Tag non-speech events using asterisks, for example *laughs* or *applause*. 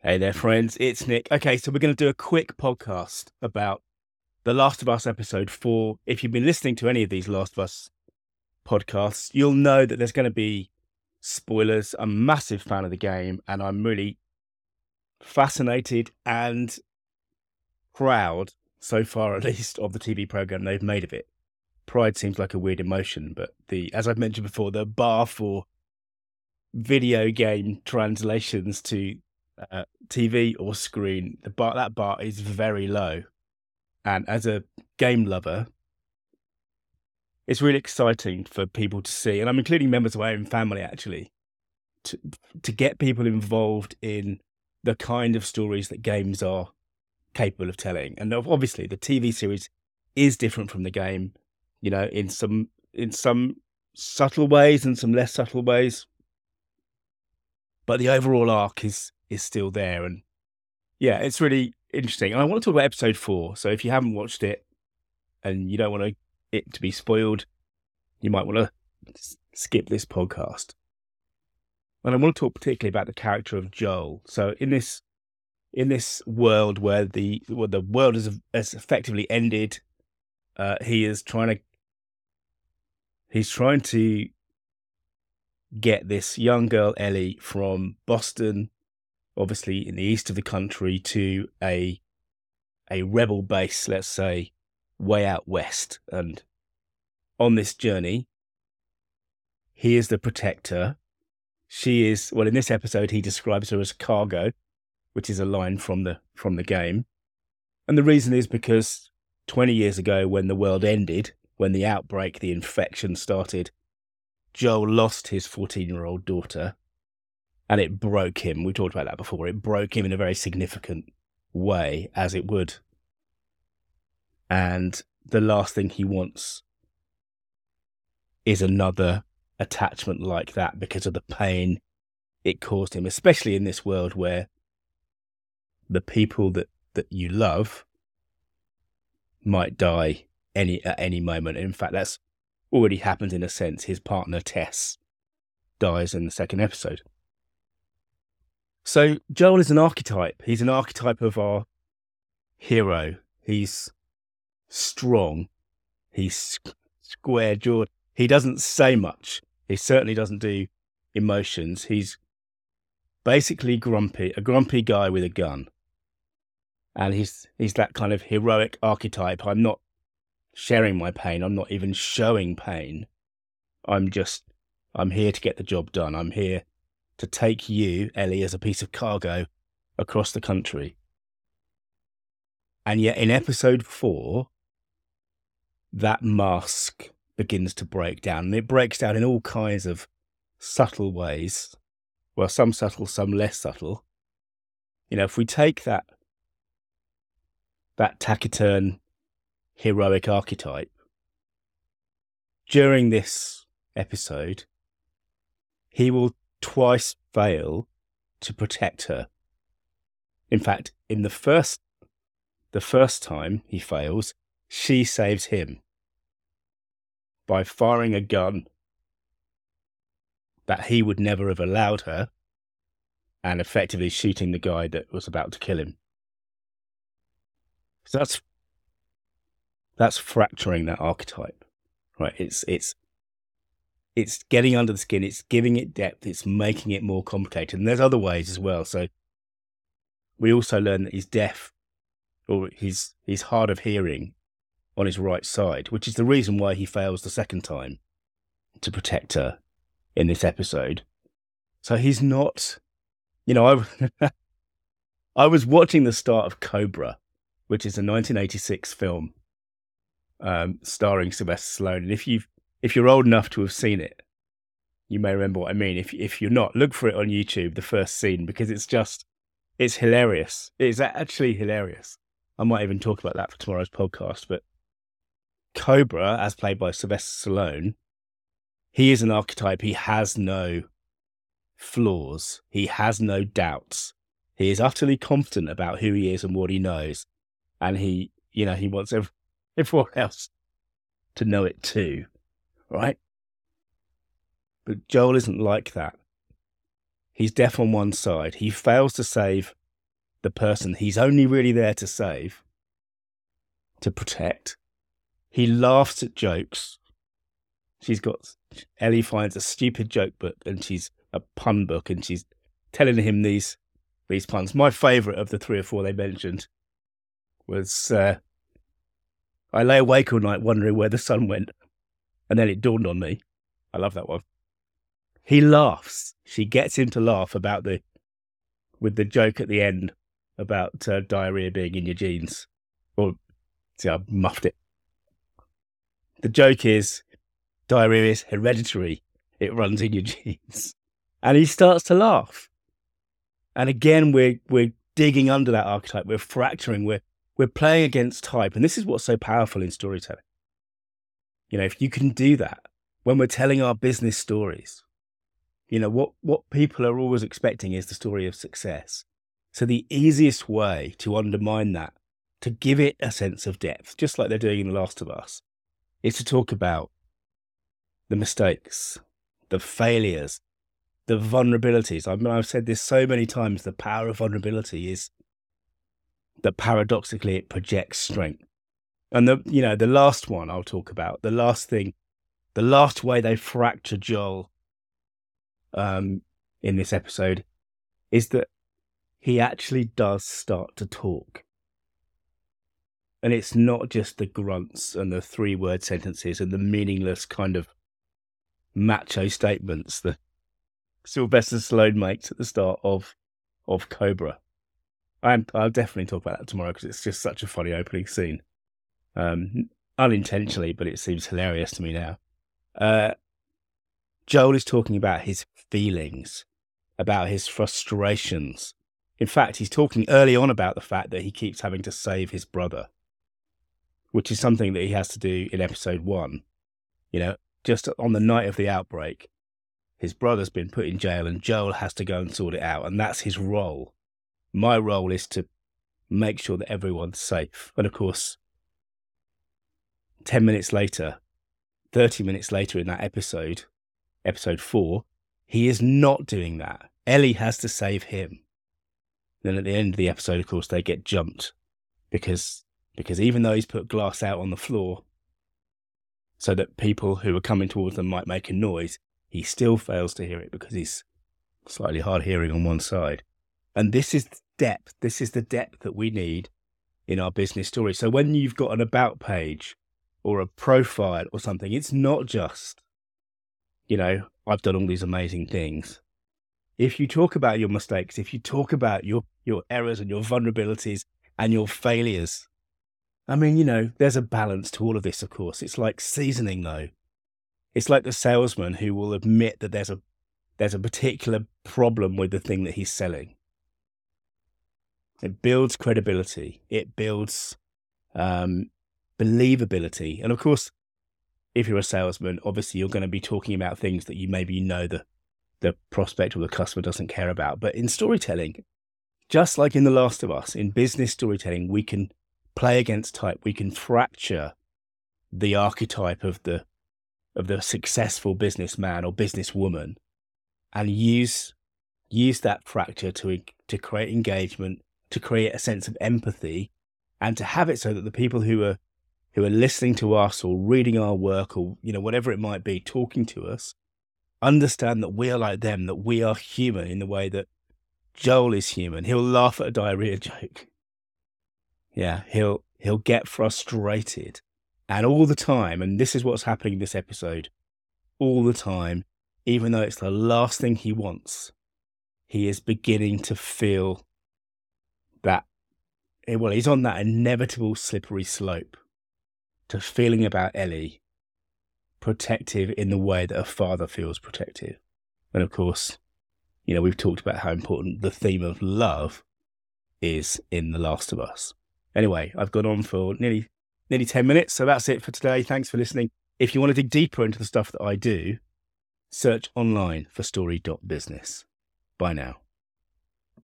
Hey there, friends. It's Nick. Okay, so we're going to do a quick podcast about The Last of Us episode four. If you've been listening to any of these Last of Us podcasts, you'll know that there's going to be spoilers. I'm a massive fan of the game, and I'm really fascinated and proud, so far at *laughs* least, of the TV program they've made of it. Pride seems like a weird emotion, but the as I've mentioned before, the bar for video game translations to uh, TV or screen, the bar that bar is very low. And as a game lover, it's really exciting for people to see, and I'm including members of my own family actually, to to get people involved in the kind of stories that games are capable of telling. And obviously, the TV series is different from the game, you know, in some in some subtle ways and some less subtle ways. But the overall arc is is still there. And yeah, it's really interesting. And I want to talk about episode four. So if you haven't watched it and you don't want it to be spoiled, you might want to skip this podcast. And I want to talk particularly about the character of Joel. So in this in this world where the where the world has, has effectively ended, uh, he is trying to he's trying to get this young girl Ellie from Boston obviously in the east of the country to a a rebel base, let's say, way out west. And on this journey, he is the protector. She is well in this episode he describes her as cargo, which is a line from the from the game. And the reason is because 20 years ago when the world ended, when the outbreak, the infection started, Joel lost his 14 year old daughter and it broke him. We talked about that before. It broke him in a very significant way, as it would. And the last thing he wants is another attachment like that because of the pain it caused him, especially in this world where the people that, that you love might die any at any moment. In fact, that's already happened in a sense. His partner Tess dies in the second episode. So Joel is an archetype. He's an archetype of our hero. He's strong. He's square jawed. He doesn't say much. He certainly doesn't do emotions. He's basically grumpy, a grumpy guy with a gun. And he's he's that kind of heroic archetype. I'm not sharing my pain. I'm not even showing pain. I'm just I'm here to get the job done. I'm here to take you, Ellie, as a piece of cargo across the country. And yet in episode four, that mask begins to break down. And it breaks down in all kinds of subtle ways. Well, some subtle, some less subtle. You know, if we take that that taciturn heroic archetype during this episode, he will twice fail to protect her. In fact, in the first the first time he fails, she saves him by firing a gun that he would never have allowed her and effectively shooting the guy that was about to kill him. So that's that's fracturing that archetype. Right? It's it's it's getting under the skin, it's giving it depth, it's making it more complicated. And there's other ways as well. So we also learn that he's deaf or he's he's hard of hearing on his right side, which is the reason why he fails the second time to protect her in this episode. So he's not, you know, I *laughs* I was watching the start of Cobra, which is a 1986 film um, starring Sylvester Stallone. And if you've if you're old enough to have seen it, you may remember what I mean. If if you're not, look for it on YouTube, the first scene, because it's just it's hilarious. It's actually hilarious. I might even talk about that for tomorrow's podcast. But Cobra, as played by Sylvester Stallone, he is an archetype. He has no flaws. He has no doubts. He is utterly confident about who he is and what he knows, and he, you know, he wants everyone *laughs* else to know it too right? But Joel isn't like that. He's deaf on one side. He fails to save the person he's only really there to save, to protect. He laughs at jokes. She's got Ellie finds a stupid joke book and she's a pun book and she's telling him these these puns. My favourite of the three or four they mentioned was uh, I lay awake all night wondering where the sun went, and then it dawned on me. I love that one. He laughs. She gets him to laugh about the with the joke at the end about uh, diarrhea being in your genes. Or see, I muffed it. The joke is diarrhea is hereditary. It runs in your *laughs* genes. And he starts to laugh. And again, we're we're digging under that archetype. We're fracturing. We're we're playing against type. And this is what's so powerful in storytelling. You know, if you can do that when we're telling our business stories, you know, what, what people are always expecting is the story of success. So the easiest way to undermine that, to give it a sense of depth, just like they're doing in The Last of Us, is to talk about the mistakes, the failures, the vulnerabilities. I mean, I've said this so many times the power of vulnerability is that paradoxically it projects strength. And the you know, the last one I'll talk about, the last thing, the last way they fracture Joel um, in this episode is that he actually does start to talk. And it's not just the grunts and the three word sentences and the meaningless kind of macho statements that Sylvester Stallone makes at the start of of Cobra. I'm, I'll definitely talk about that tomorrow because it's just such a funny opening scene. Um, unintentionally, but it seems hilarious to me now. Uh, Joel is talking about his feelings, about his frustrations. In fact, he's talking early on about the fact that he keeps having to save his brother, which is something that he has to do in episode one. You know, just on the night of the outbreak, his brother's been put in jail and Joel has to go and sort it out. And that's his role. My role is to make sure that everyone's safe. And of course, 10 minutes later, 30 minutes later in that episode, episode four, he is not doing that. Ellie has to save him. Then at the end of the episode, of course, they get jumped because because even though he's put glass out on the floor so that people who are coming towards them might make a noise, he still fails to hear it because he's slightly hard hearing on one side. And this is depth. This is the depth that we need in our business story. So when you've got an about page or a profile or something, it's not just you know, I've done all these amazing things. If you talk about your mistakes, if you talk about your, your errors and your vulnerabilities and your failures, I mean, you know, there's a balance to all of this, of course. It's like seasoning, though. It's like the salesman who will admit that there's a there's a particular problem with the thing that he's selling. It builds credibility. It builds um, believability, and of course, if you're a salesman, obviously you're going to be talking about things that you maybe know the the prospect or the customer doesn't care about. But in storytelling, just like in The Last of Us, in business storytelling, we can play against type. We can fracture the archetype of the of the successful businessman or businesswoman and use use that fracture to to create engagement, to create a sense of empathy, and to have it so that the people who are who are listening to us or reading our work or, you know, whatever it might be, talking to us, understand that we are like them, that we are human in the way that Joel is human. He'll laugh at a diarrhea *laughs* joke. Yeah, he'll he'll get frustrated. And all the time, and this is what's happening in this episode, all the time, even though it's the last thing he wants, he is beginning to feel that eh, well, he's on that inevitable slippery slope to feeling about Ellie protective in the way that a father feels protective. And of course, you know, we've talked about how important the theme of love is in The Last of Us. Anyway, I've gone on for nearly nearly 10 minutes, so that's it for today. Thanks for listening. If you want to dig deeper into the stuff that I do, search online for story.business. Bye now.